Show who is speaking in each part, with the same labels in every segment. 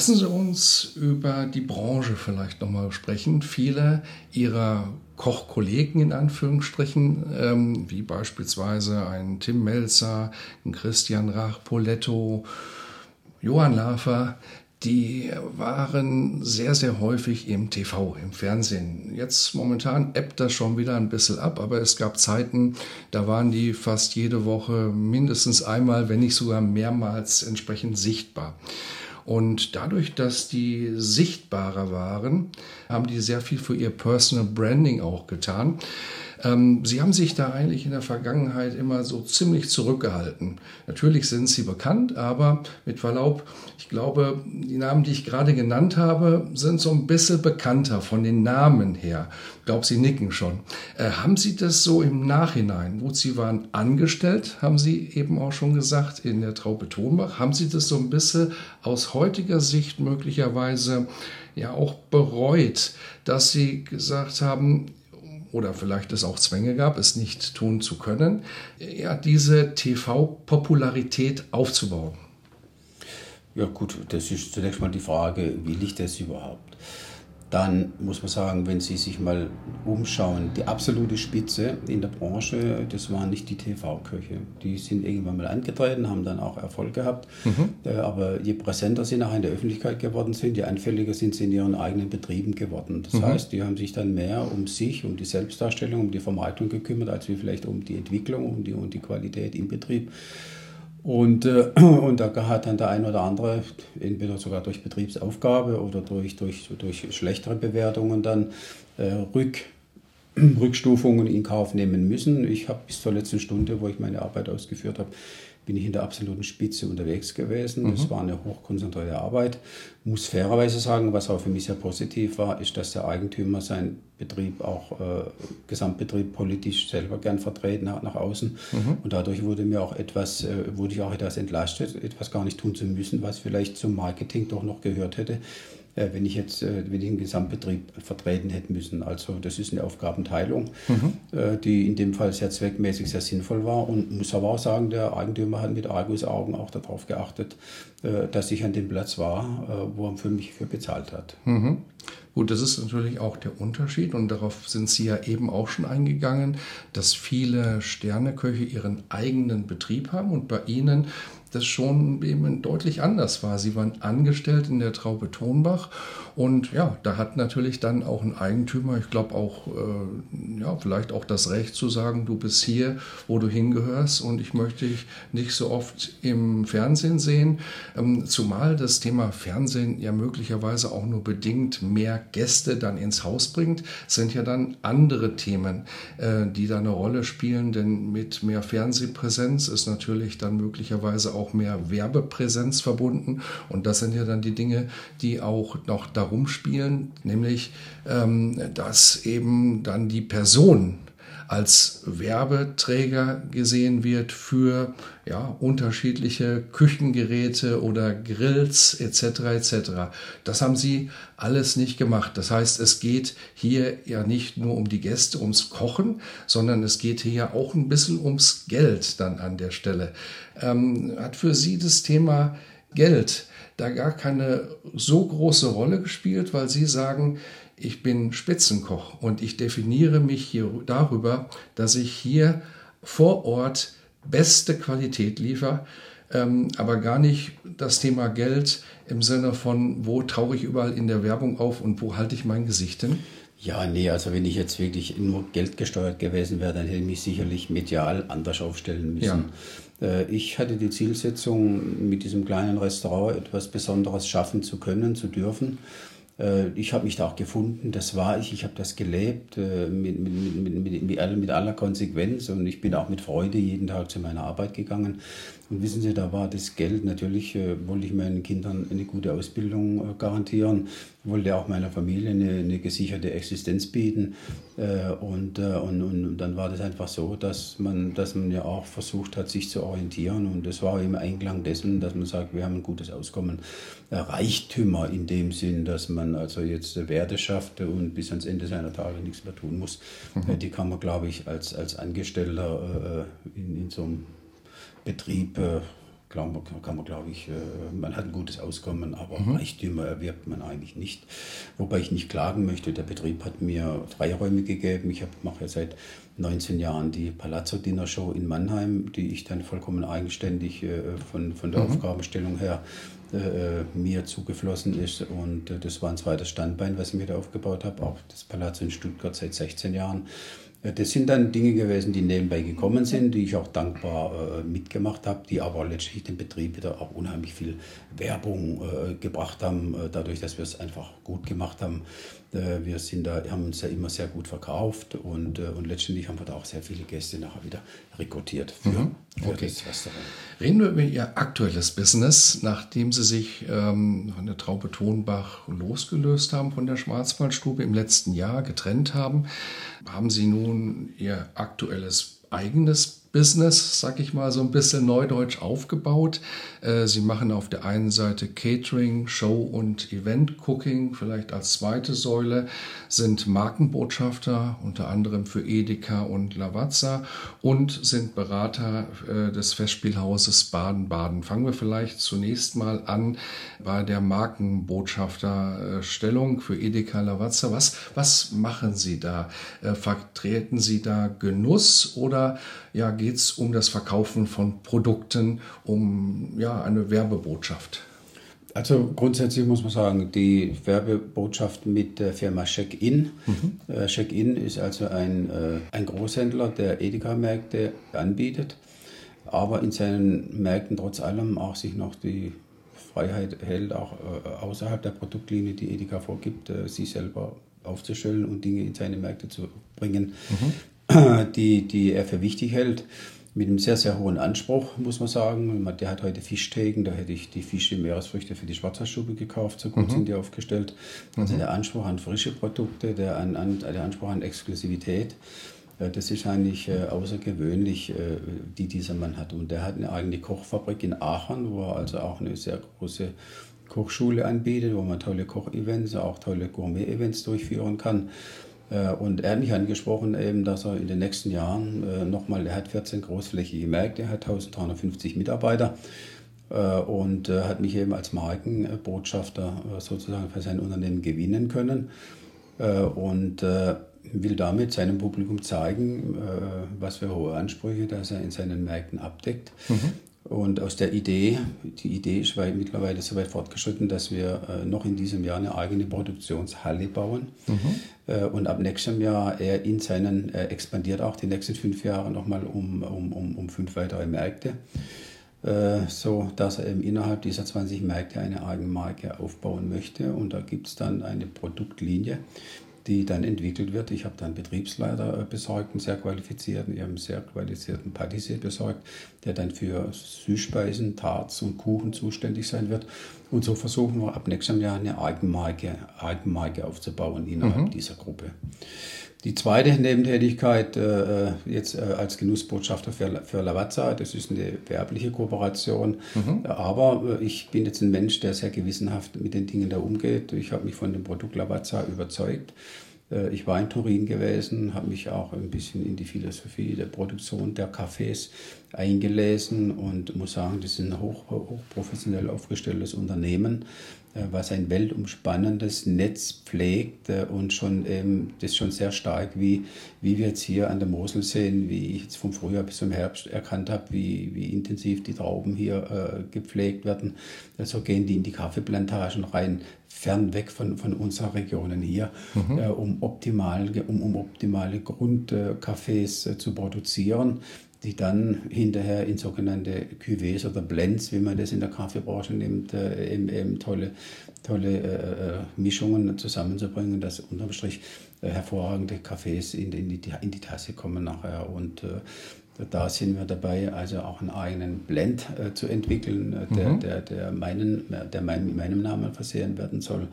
Speaker 1: Lassen Sie uns über die Branche vielleicht nochmal sprechen. Viele Ihrer Kochkollegen in Anführungsstrichen, ähm, wie beispielsweise ein Tim Melzer, ein Christian Rach-Poletto, Johann Lafer, die waren sehr, sehr häufig im TV, im Fernsehen. Jetzt momentan ebbt das schon wieder ein bisschen ab, aber es gab Zeiten, da waren die fast jede Woche mindestens einmal, wenn nicht sogar mehrmals entsprechend sichtbar. Und dadurch, dass die sichtbarer waren, haben die sehr viel für ihr Personal Branding auch getan. Ähm, sie haben sich da eigentlich in der Vergangenheit immer so ziemlich zurückgehalten. Natürlich sind sie bekannt, aber mit Verlaub, ich glaube, die Namen, die ich gerade genannt habe, sind so ein bisschen bekannter von den Namen her. Ich glaube, Sie nicken schon. Äh, haben Sie das so im Nachhinein? Gut, Sie waren angestellt, haben Sie eben auch schon gesagt, in der Traube Tonbach. Haben Sie das so ein bisschen aus heutiger Sicht möglicherweise ja auch bereut, dass Sie gesagt haben, oder vielleicht es auch Zwänge gab, es nicht tun zu können, ja, diese TV-Popularität aufzubauen?
Speaker 2: Ja gut, das ist zunächst mal die Frage, will ich das überhaupt? Dann muss man sagen, wenn Sie sich mal umschauen, die absolute Spitze in der Branche, das waren nicht die TV-Köche. Die sind irgendwann mal angetreten, haben dann auch Erfolg gehabt. Mhm. Äh, aber je präsenter sie nachher in der Öffentlichkeit geworden sind, je anfälliger sind sie in ihren eigenen Betrieben geworden. Das mhm. heißt, die haben sich dann mehr um sich, um die Selbstdarstellung, um die Vermarktung gekümmert, als wie vielleicht um die Entwicklung, um die, um die Qualität im Betrieb. Und, äh, und da hat dann der ein oder andere, entweder sogar durch Betriebsaufgabe oder durch, durch, durch schlechtere Bewertungen, dann äh, Rück, Rückstufungen in Kauf nehmen müssen. Ich habe bis zur letzten Stunde, wo ich meine Arbeit ausgeführt habe, bin ich in der absoluten Spitze unterwegs gewesen. Mhm. Das war eine hochkonzentrierte Arbeit. Muss fairerweise sagen, was auch für mich sehr positiv war, ist, dass der Eigentümer seinen Betrieb auch, äh, Gesamtbetrieb politisch selber gern vertreten hat nach außen. Mhm. Und dadurch wurde mir auch etwas, äh, wurde ich auch etwas entlastet, etwas gar nicht tun zu müssen, was vielleicht zum Marketing doch noch gehört hätte wenn ich jetzt äh, wenn ich den Gesamtbetrieb vertreten hätte müssen. Also das ist eine Aufgabenteilung, mhm. Äh, die in dem Fall sehr zweckmäßig, sehr sinnvoll war und muss aber auch sagen, der Eigentümer hat mit Argusaugen auch darauf geachtet, dass ich an dem Platz war, wo er für mich für bezahlt hat.
Speaker 1: Mhm. Gut, das ist natürlich auch der Unterschied und darauf sind Sie ja eben auch schon eingegangen, dass viele Sterneköche ihren eigenen Betrieb haben und bei Ihnen das schon eben deutlich anders war. Sie waren angestellt in der Traube Tonbach und ja, da hat natürlich dann auch ein Eigentümer, ich glaube auch, äh, ja, vielleicht auch das Recht zu sagen, du bist hier, wo du hingehörst und ich möchte dich nicht so oft im Fernsehen sehen. Ähm, zumal das Thema Fernsehen ja möglicherweise auch nur bedingt mehr Gäste dann ins Haus bringt, sind ja dann andere Themen, äh, die da eine Rolle spielen, denn mit mehr Fernsehpräsenz ist natürlich dann möglicherweise auch mehr Werbepräsenz verbunden. Und das sind ja dann die Dinge, die auch noch da rumspielen, nämlich ähm, dass eben dann die Person als Werbeträger gesehen wird für ja, unterschiedliche Küchengeräte oder Grills etc. etc. Das haben sie alles nicht gemacht. Das heißt, es geht hier ja nicht nur um die Gäste, ums Kochen, sondern es geht hier ja auch ein bisschen ums Geld dann an der Stelle. Ähm, hat für Sie das Thema Geld da gar keine so große Rolle gespielt, weil Sie sagen, ich bin Spitzenkoch und ich definiere mich hier darüber, dass ich hier vor Ort beste Qualität liefere, ähm, aber gar nicht das Thema Geld im Sinne von, wo tauche ich überall in der Werbung auf und wo halte ich mein Gesicht hin?
Speaker 2: Ja, nee, also wenn ich jetzt wirklich nur geldgesteuert gewesen wäre, dann hätte ich mich sicherlich medial anders aufstellen müssen. Ja. Äh, ich hatte die Zielsetzung, mit diesem kleinen Restaurant etwas Besonderes schaffen zu können, zu dürfen. Äh, ich habe mich da auch gefunden, das war ich, ich habe das gelebt äh, mit, mit, mit, mit, mit aller Konsequenz und ich bin auch mit Freude jeden Tag zu meiner Arbeit gegangen. Und wissen Sie, da war das Geld, natürlich äh, wollte ich meinen Kindern eine gute Ausbildung äh, garantieren, wollte auch meiner Familie eine, eine gesicherte Existenz bieten. Äh, und, äh, und, und dann war das einfach so, dass man, dass man ja auch versucht hat, sich zu orientieren. Und das war im Einklang dessen, dass man sagt, wir haben ein gutes Auskommen. Äh, Reichtümer in dem Sinn, dass man also jetzt Werte schafft und bis ans Ende seiner Tage nichts mehr tun muss. Mhm. Die kann man, glaube ich, als, als Angestellter in, in so einem Betrieb, äh, kann man, glaube ich, äh, man hat ein gutes Auskommen, aber mhm. Reichtümer erwirbt man eigentlich nicht. Wobei ich nicht klagen möchte, der Betrieb hat mir Freiräume gegeben. Ich mache ja seit 19 Jahren die Palazzo Dinner Show in Mannheim, die ich dann vollkommen eigenständig äh, von, von der mhm. Aufgabenstellung her äh, mir zugeflossen ist. Und äh, das war ein zweites Standbein, was ich mir da aufgebaut habe. Auch das Palazzo in Stuttgart seit 16 Jahren. Das sind dann Dinge gewesen, die nebenbei gekommen sind, die ich auch dankbar äh, mitgemacht habe, die aber letztlich dem Betrieb wieder auch unheimlich viel Werbung äh, gebracht haben, äh, dadurch, dass wir es einfach gut gemacht haben. Äh, wir sind da, haben uns ja immer sehr gut verkauft und, äh, und letztendlich haben wir da auch sehr viele Gäste nachher wieder rekrutiert für, mhm.
Speaker 1: für okay. das Restaurant. Reden wir über Ihr aktuelles Business, nachdem Sie sich ähm, von der Traube Tonbach losgelöst haben von der Schwarzwaldstube im letzten Jahr, getrennt haben. Haben Sie nun Ihr aktuelles eigenes Business, sag ich mal, so ein bisschen neudeutsch aufgebaut. Äh, sie machen auf der einen Seite Catering, Show und Event Cooking, vielleicht als zweite Säule, sind Markenbotschafter, unter anderem für Edeka und Lavazza und sind Berater äh, des Festspielhauses Baden-Baden. Fangen wir vielleicht zunächst mal an bei der Markenbotschafterstellung für Edeka Lavazza. Was, was machen Sie da? Äh, vertreten Sie da Genuss oder ja, geht es um das Verkaufen von Produkten, um ja, eine Werbebotschaft.
Speaker 2: Also grundsätzlich muss man sagen, die Werbebotschaft mit der Firma Check-In. Mhm. Äh, Check-In ist also ein, äh, ein Großhändler, der Edeka-Märkte anbietet, aber in seinen Märkten trotz allem auch sich noch die Freiheit hält, auch äh, außerhalb der Produktlinie, die Edeka vorgibt, sich selber aufzustellen und Dinge in seine Märkte zu bringen. Mhm. die, die er für wichtig hält. Mit einem sehr, sehr hohen Anspruch, muss man sagen. Der hat heute Fischtheken, da hätte ich die Fische, Meeresfrüchte für die Schwarzwaldstube gekauft, so gut mhm. sind die aufgestellt. Also mhm. der Anspruch an frische Produkte, der, an, an, der Anspruch an Exklusivität, äh, das ist eigentlich äh, außergewöhnlich, äh, die dieser Mann hat. Und der hat eine eigene Kochfabrik in Aachen, wo er also auch eine sehr große Kochschule anbietet, wo man tolle Kochevents, auch tolle Gourmet-Events durchführen kann. Äh, und er hat mich angesprochen, eben, dass er in den nächsten Jahren äh, nochmal, er hat 14 großflächige Märkte, er hat 1350 Mitarbeiter äh, und hat mich eben als Markenbotschafter sozusagen für sein Unternehmen gewinnen können und will damit seinem Publikum zeigen, was für hohe Ansprüche dass er in seinen Märkten abdeckt. Mhm. Und aus der Idee, die Idee ist weit, mittlerweile so weit fortgeschritten, dass wir äh, noch in diesem Jahr eine eigene Produktionshalle bauen. Mhm. Äh, und ab nächstem Jahr, er in seinen, er expandiert auch die nächsten fünf Jahre nochmal um, um, um, um fünf weitere Märkte. Äh, so dass er eben innerhalb dieser 20 Märkte eine Eigenmarke aufbauen möchte. Und da gibt es dann eine Produktlinie, die dann entwickelt wird. Ich habe dann Betriebsleiter äh, besorgt, einen sehr qualifizierten, ich habe einen sehr qualifizierten Patissier besorgt, der dann für Süßspeisen, Tarts und Kuchen zuständig sein wird. Und so versuchen wir ab nächstem Jahr eine Eigenmarke, Eigenmarke aufzubauen innerhalb mhm. dieser Gruppe. Die zweite Nebentätigkeit äh, äh, jetzt äh, als Genussbotschafter für, für Lavazza, das ist eine werbliche Kooperation. Mhm. Aber äh, ich bin jetzt ein Mensch, der sehr gewissenhaft mit den Dingen da umgeht. Ich habe mich von dem Produkt Lavazza überzeugt. Äh, ich war in Turin gewesen, habe mich auch ein bisschen in die Philosophie der Produktion der Cafés eingelesen und muss sagen, das ist ein hoch, hochprofessionell aufgestelltes Unternehmen. Äh, was ein weltumspannendes Netz pflegt äh, und schon ähm, das schon sehr stark, wie, wie wir jetzt hier an der Mosel sehen, wie ich jetzt vom Frühjahr bis zum Herbst erkannt habe, wie, wie intensiv die Trauben hier äh, gepflegt werden. So also gehen die in die Kaffeeplantagen rein, fern weg von, von unseren Regionen hier, mhm. äh, um, optimal, um, um optimale Grundcafés äh, zu produzieren die dann hinterher in sogenannte Cuvées oder Blends, wie man das in der Kaffeebranche nimmt, äh, eben, eben, tolle, tolle äh, äh Mischungen zusammenzubringen, dass unterm Strich äh, hervorragende Kaffees in, in, die, in die Tasse kommen nachher. Und äh, da sind wir dabei, also auch einen eigenen Blend äh, zu entwickeln, der, mhm. der, der, meinen, der mein, meinem Namen versehen werden soll.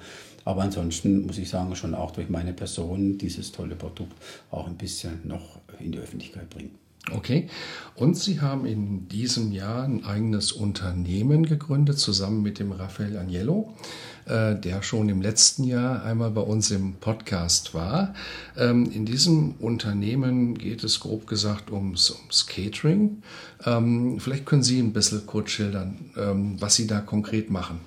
Speaker 2: Aber ansonsten muss ich sagen, schon auch durch meine Person dieses tolle Produkt auch ein bisschen noch in die Öffentlichkeit bringen.
Speaker 1: Okay. Und Sie haben in diesem Jahr ein eigenes Unternehmen gegründet, zusammen mit dem Raphael Agnello, äh, der schon im letzten Jahr einmal bei uns im Podcast war. Ähm, in diesem Unternehmen geht es grob gesagt ums, ums Catering. Ähm, vielleicht können Sie ein bisschen kurz schildern, ähm, was Sie da konkret machen.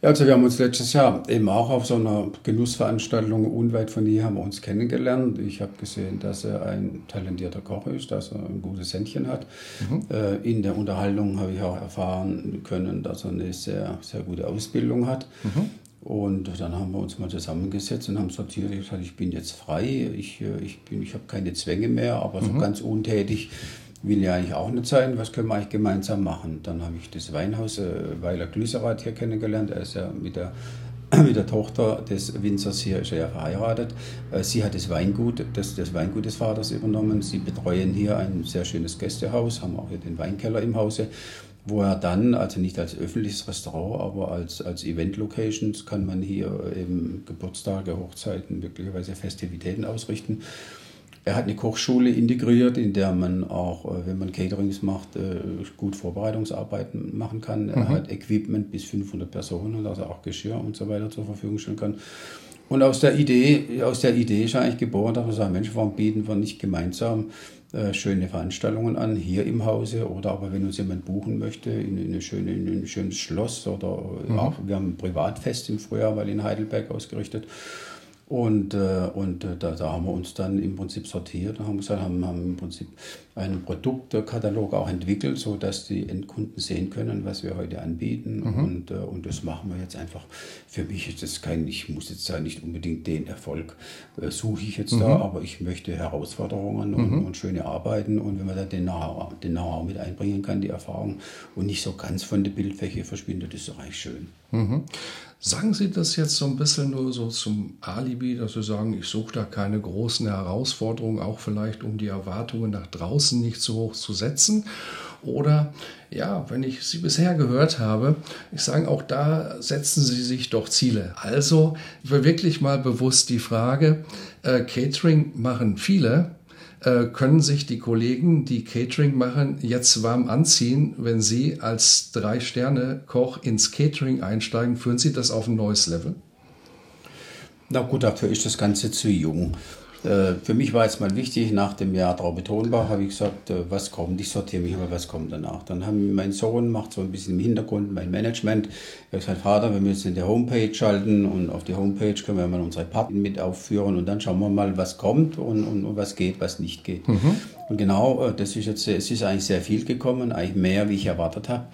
Speaker 2: Ja, also wir haben uns letztes Jahr eben auch auf so einer Genussveranstaltung unweit von hier haben wir uns kennengelernt. Ich habe gesehen, dass er ein talentierter Koch ist, dass er ein gutes Händchen hat. Mhm. Äh, in der Unterhaltung habe ich auch erfahren können, dass er eine sehr, sehr gute Ausbildung hat. Mhm. Und dann haben wir uns mal zusammengesetzt und haben sortiert. Ich gesagt, ich bin jetzt frei, ich, äh, ich, ich habe keine Zwänge mehr, aber so mhm. ganz untätig will ja eigentlich auch nicht sein, was können wir eigentlich gemeinsam machen? Dann habe ich das Weinhaus äh, Weiler Glüsserath hier kennengelernt, er ist ja mit der, mit der Tochter des Winzers hier ist er ja verheiratet. Äh, sie hat das Weingut, das, das Weingut des Vaters übernommen. Sie betreuen hier ein sehr schönes Gästehaus, haben auch hier den Weinkeller im Hause wo er dann, also nicht als öffentliches Restaurant, aber als, als Event-Locations kann man hier eben Geburtstage, Hochzeiten, möglicherweise Festivitäten ausrichten. Er hat eine Kochschule integriert, in der man auch, äh, wenn man Caterings macht, äh, gut Vorbereitungsarbeiten machen kann. Er mhm. hat Equipment bis 500 Personen, also auch Geschirr und so weiter zur Verfügung stellen kann. Und aus der Idee, aus der Idee ist eigentlich geboren, dass wir sagen, Mensch, warum bieten wir nicht gemeinsam äh, schöne Veranstaltungen an, hier im Hause oder aber wenn uns jemand buchen möchte, in, eine schöne, in ein schönes Schloss oder mhm. auch, wir haben ein Privatfest im Frühjahr, weil in Heidelberg ausgerichtet. Und, äh, und äh, da, da haben wir uns dann im Prinzip sortiert und haben gesagt, haben, haben im Prinzip einen Produktkatalog auch entwickelt, sodass die Endkunden sehen können, was wir heute anbieten. Mhm. Und, äh, und das machen wir jetzt einfach. Für mich ist das kein, ich muss jetzt da nicht unbedingt den Erfolg äh, suche ich jetzt mhm. da, aber ich möchte Herausforderungen und, mhm. und schöne Arbeiten. Und wenn man da den Know-how Know mit einbringen kann, die Erfahrung, und nicht so ganz von der Bildfläche verschwindet, ist doch eigentlich schön.
Speaker 1: Sagen Sie das jetzt so ein bisschen nur so zum Alibi, dass Sie sagen, ich suche da keine großen Herausforderungen, auch vielleicht um die Erwartungen nach draußen nicht zu hoch zu setzen? Oder ja, wenn ich Sie bisher gehört habe, ich sage, auch da setzen Sie sich doch Ziele. Also wirklich mal bewusst die Frage, äh, Catering machen viele, äh, können sich die Kollegen, die Catering machen, jetzt warm anziehen, wenn Sie als Drei-Sterne-Koch ins Catering einsteigen? Führen Sie das auf ein neues Level?
Speaker 2: Na gut, dafür ist das Ganze zu jung. Äh, für mich war jetzt mal wichtig, nach dem Jahr Traube Tonbach habe ich gesagt, äh, was kommt, ich sortiere mich mal, was kommt danach. Dann haben mein Sohn macht so ein bisschen im Hintergrund mein Management. Er hat gesagt, Vater, wir müssen in der Homepage schalten und auf die Homepage können wir mal unsere Partner mit aufführen und dann schauen wir mal, was kommt und, und, und was geht, was nicht geht. Mhm. Und genau, äh, das ist jetzt, es ist eigentlich sehr viel gekommen, eigentlich mehr, wie ich erwartet habe.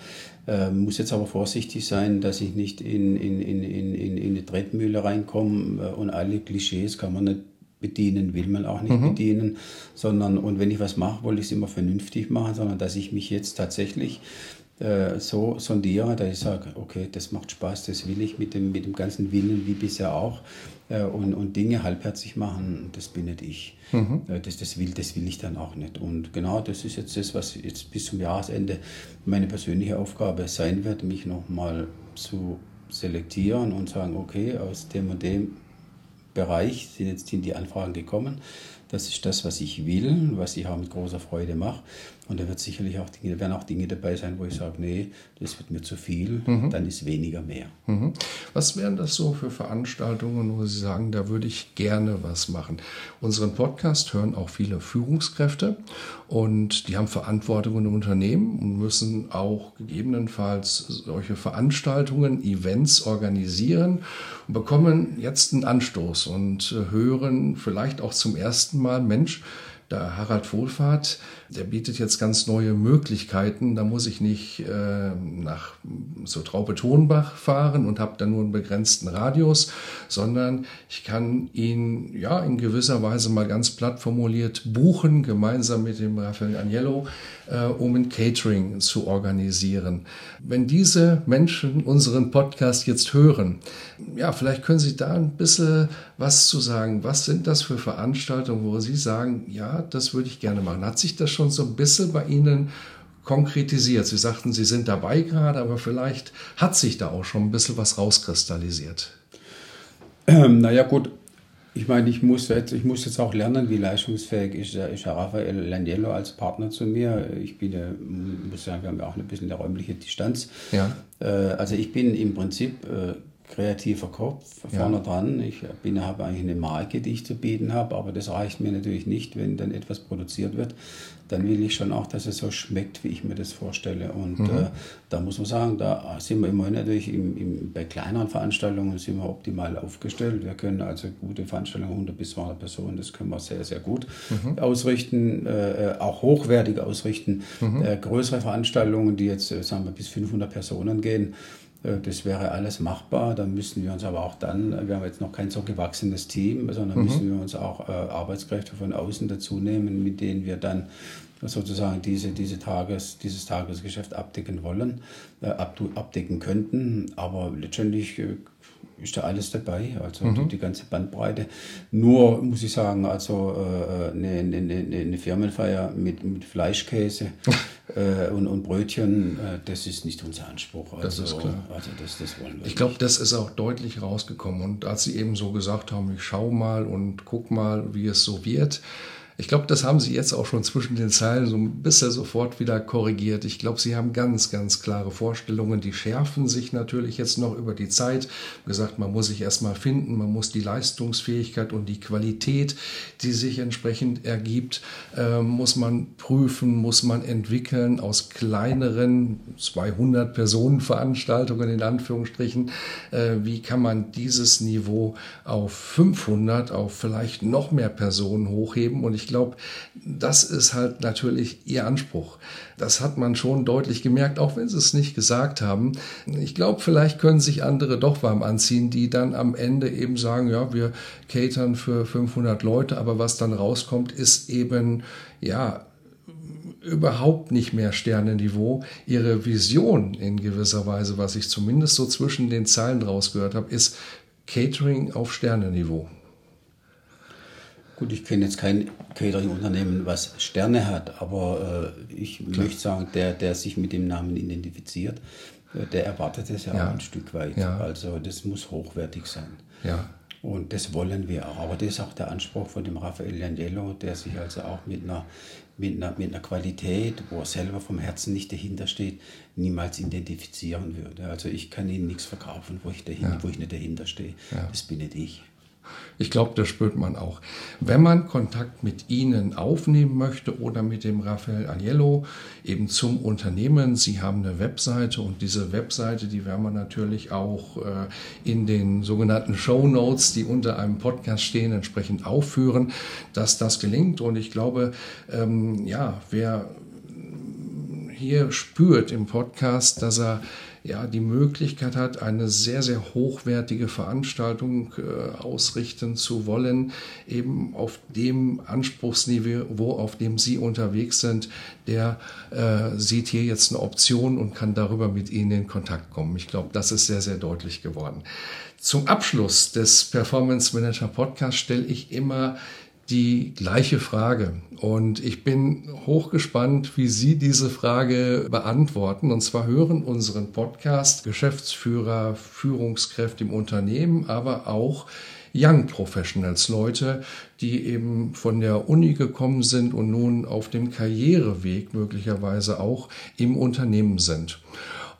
Speaker 2: Äh, muss jetzt aber vorsichtig sein, dass ich nicht in, in, in, in, in eine Tretmühle reinkomme und alle Klischees kann man nicht bedienen, will man auch nicht mhm. bedienen, sondern und wenn ich was mache, wollte ich es immer vernünftig machen, sondern dass ich mich jetzt tatsächlich äh, so sondiere, dass ich sage, okay, das macht Spaß, das will ich mit dem, mit dem ganzen Willen, wie bisher auch, äh, und, und Dinge halbherzig machen, das bin nicht ich. Mhm. Äh, das, das, will, das will ich dann auch nicht. Und genau das ist jetzt das, was jetzt bis zum Jahresende meine persönliche Aufgabe sein wird, mich nochmal zu selektieren und sagen, okay, aus dem und dem Bereich sind jetzt sind die Anfragen gekommen. Das ist das, was ich will, was ich auch mit großer Freude mache. Und da wird sicherlich auch Dinge, werden auch Dinge dabei sein, wo ich sage, nee, das wird mir zu viel, mhm. dann ist weniger mehr.
Speaker 1: Mhm. Was wären das so für Veranstaltungen, wo Sie sagen, da würde ich gerne was machen? Unseren Podcast hören auch viele Führungskräfte und die haben Verantwortung im Unternehmen und müssen auch gegebenenfalls solche Veranstaltungen, Events organisieren und bekommen jetzt einen Anstoß und hören vielleicht auch zum ersten Mal, Mensch, der Harald Wohlfahrt, der bietet jetzt ganz neue Möglichkeiten. Da muss ich nicht äh, nach so Traube Tonbach fahren und habe dann nur einen begrenzten Radius, sondern ich kann ihn ja in gewisser Weise mal ganz platt formuliert buchen, gemeinsam mit dem Raphael Agnello, äh, um ein Catering zu organisieren. Wenn diese Menschen unseren Podcast jetzt hören, ja, vielleicht können Sie da ein bisschen was zu sagen. Was sind das für Veranstaltungen, wo Sie sagen, ja, das würde ich gerne machen? Hat sich das schon so ein bisschen bei Ihnen konkretisiert? Sie sagten, Sie sind dabei gerade, aber vielleicht hat sich da auch schon ein bisschen was rauskristallisiert.
Speaker 2: Ähm, naja, gut. Ich meine, ich muss, jetzt, ich muss jetzt auch lernen, wie leistungsfähig ist, ist Rafael Laniello als Partner zu mir. Ich bin, muss sagen, wir haben ja auch ein bisschen eine räumliche Distanz. Ja. Äh, also ich bin im Prinzip äh, kreativer Kopf vorne ja. dran. Ich bin, habe eigentlich eine Marke, die ich zu bieten habe, aber das reicht mir natürlich nicht, wenn dann etwas produziert wird. Dann will ich schon auch, dass es so schmeckt, wie ich mir das vorstelle. Und mhm. äh, da muss man sagen, da sind wir immerhin natürlich im, im, bei kleineren Veranstaltungen sind wir optimal aufgestellt. Wir können also gute Veranstaltungen, 100 bis 200 Personen, das können wir sehr, sehr gut mhm. ausrichten, äh, äh, auch hochwertig ausrichten. Mhm. Äh, größere Veranstaltungen, die jetzt, äh, sagen wir, bis 500 Personen gehen, das wäre alles machbar. Dann müssen wir uns aber auch dann, wir haben jetzt noch kein so gewachsenes Team, sondern mhm. müssen wir uns auch äh, Arbeitskräfte von außen dazu nehmen, mit denen wir dann sozusagen diese, diese Tages, dieses Tagesgeschäft abdecken wollen, äh, abdecken könnten. Aber letztendlich äh, ist da alles dabei, also mhm. die, ganze Bandbreite. Nur muss ich sagen, also äh, eine, eine, eine, Firmenfeier mit, mit Fleischkäse äh, und, und Brötchen, äh, das ist nicht unser Anspruch. Also,
Speaker 1: das ist klar. Also das, das wollen wir ich glaube, das ist auch deutlich rausgekommen. Und als Sie eben so gesagt haben, ich schau mal und guck mal, wie es so wird, ich glaube, das haben Sie jetzt auch schon zwischen den Zeilen so ein bisschen sofort wieder korrigiert. Ich glaube, Sie haben ganz, ganz klare Vorstellungen. Die schärfen sich natürlich jetzt noch über die Zeit. Gesagt, man muss sich erstmal finden, man muss die Leistungsfähigkeit und die Qualität, die sich entsprechend ergibt, äh, muss man prüfen, muss man entwickeln aus kleineren 200 Personen Veranstaltungen in Anführungsstrichen. Äh, wie kann man dieses Niveau auf 500, auf vielleicht noch mehr Personen hochheben? Und ich ich glaube, das ist halt natürlich ihr Anspruch. Das hat man schon deutlich gemerkt, auch wenn sie es nicht gesagt haben. Ich glaube, vielleicht können sich andere doch warm anziehen, die dann am Ende eben sagen, ja, wir catern für 500 Leute, aber was dann rauskommt, ist eben, ja, überhaupt nicht mehr Sternenniveau. Ihre Vision in gewisser Weise, was ich zumindest so zwischen den Zeilen rausgehört habe, ist Catering auf Sternenniveau.
Speaker 2: Gut, ich kenne jetzt kein Catering-Unternehmen, was Sterne hat, aber äh, ich Klar. möchte sagen, der, der sich mit dem Namen identifiziert, äh, der erwartet es ja, ja, auch ein Stück weit. Ja. Also das muss hochwertig sein. Ja. Und das wollen wir auch. Aber das ist auch der Anspruch von dem Raphael Landello, der sich also auch mit einer, mit, einer, mit einer Qualität, wo er selber vom Herzen nicht dahinter steht, niemals identifizieren würde. Also ich kann Ihnen nichts verkaufen, wo ich, dahin, ja. wo ich nicht dahinter stehe. Das bin nicht ich.
Speaker 1: Ich glaube, das spürt man auch. Wenn man Kontakt mit Ihnen aufnehmen möchte oder mit dem Raphael Agnello eben zum Unternehmen, Sie haben eine Webseite und diese Webseite, die werden wir natürlich auch äh, in den sogenannten Show Notes, die unter einem Podcast stehen, entsprechend aufführen, dass das gelingt. Und ich glaube, ähm, ja, wer hier spürt im Podcast, dass er ja, die Möglichkeit hat, eine sehr, sehr hochwertige Veranstaltung äh, ausrichten zu wollen, eben auf dem Anspruchsniveau, auf dem Sie unterwegs sind, der äh, sieht hier jetzt eine Option und kann darüber mit Ihnen in Kontakt kommen. Ich glaube, das ist sehr, sehr deutlich geworden. Zum Abschluss des Performance Manager Podcasts stelle ich immer die gleiche Frage. Und ich bin hochgespannt, wie Sie diese Frage beantworten. Und zwar hören unseren Podcast Geschäftsführer, Führungskräfte im Unternehmen, aber auch Young Professionals, Leute, die eben von der Uni gekommen sind und nun auf dem Karriereweg möglicherweise auch im Unternehmen sind.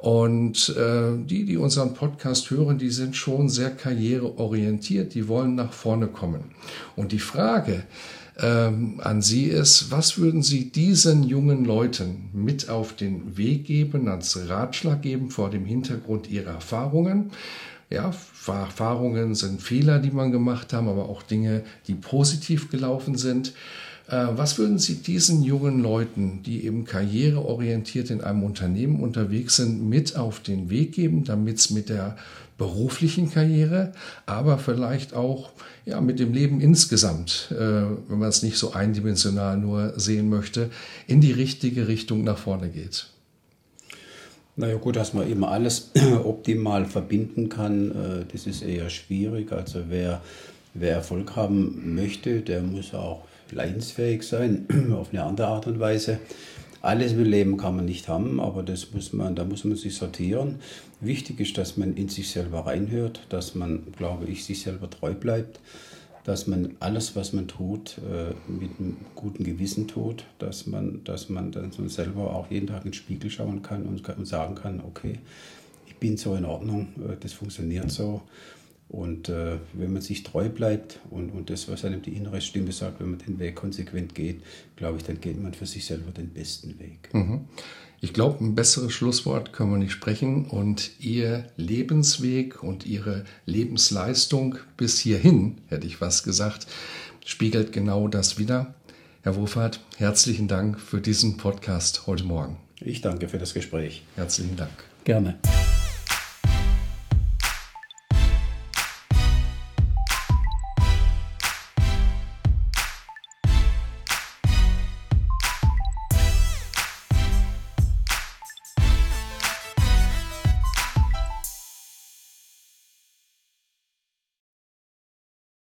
Speaker 1: Und äh, die, die unseren Podcast hören, die sind schon sehr karriereorientiert, die wollen nach vorne kommen. Und die Frage ähm, an Sie ist, was würden Sie diesen jungen Leuten mit auf den Weg geben, als Ratschlag geben vor dem Hintergrund ihrer Erfahrungen? Ja, Erfahrungen sind Fehler, die man gemacht haben, aber auch Dinge, die positiv gelaufen sind. Äh, was würden Sie diesen jungen Leuten, die eben karriereorientiert in einem Unternehmen unterwegs sind, mit auf den Weg geben, damit es mit der beruflichen Karriere, aber vielleicht auch ja, mit dem Leben insgesamt, äh, wenn man es nicht so eindimensional nur sehen möchte, in die richtige Richtung nach vorne geht?
Speaker 2: Naja gut, dass man immer alles optimal verbinden kann, äh, das ist eher schwierig. Also wer, wer Erfolg haben möchte, der muss auch leidensfähig sein, auf eine andere Art und Weise. Alles im Leben kann man nicht haben, aber das muss man, da muss man sich sortieren. Wichtig ist, dass man in sich selber reinhört, dass man, glaube ich, sich selber treu bleibt, dass man alles, was man tut, äh, mit einem guten Gewissen tut, dass man, dass man dann so selber auch jeden Tag in den Spiegel schauen kann und, und sagen kann, okay, ich bin so in Ordnung, äh, das funktioniert so. Und äh, wenn man sich treu bleibt und, und das, was einem die innere Stimme sagt, wenn man den Weg konsequent geht, glaube ich, dann geht man für sich selber den besten Weg.
Speaker 1: Mhm. Ich glaube, ein besseres Schlusswort können wir nicht sprechen. Und Ihr Lebensweg und Ihre Lebensleistung bis hierhin, hätte ich was gesagt, spiegelt genau das wieder. Herr Wofert, herzlichen Dank für diesen Podcast heute Morgen.
Speaker 2: Ich danke für das Gespräch.
Speaker 1: Herzlichen Dank.
Speaker 2: Gerne.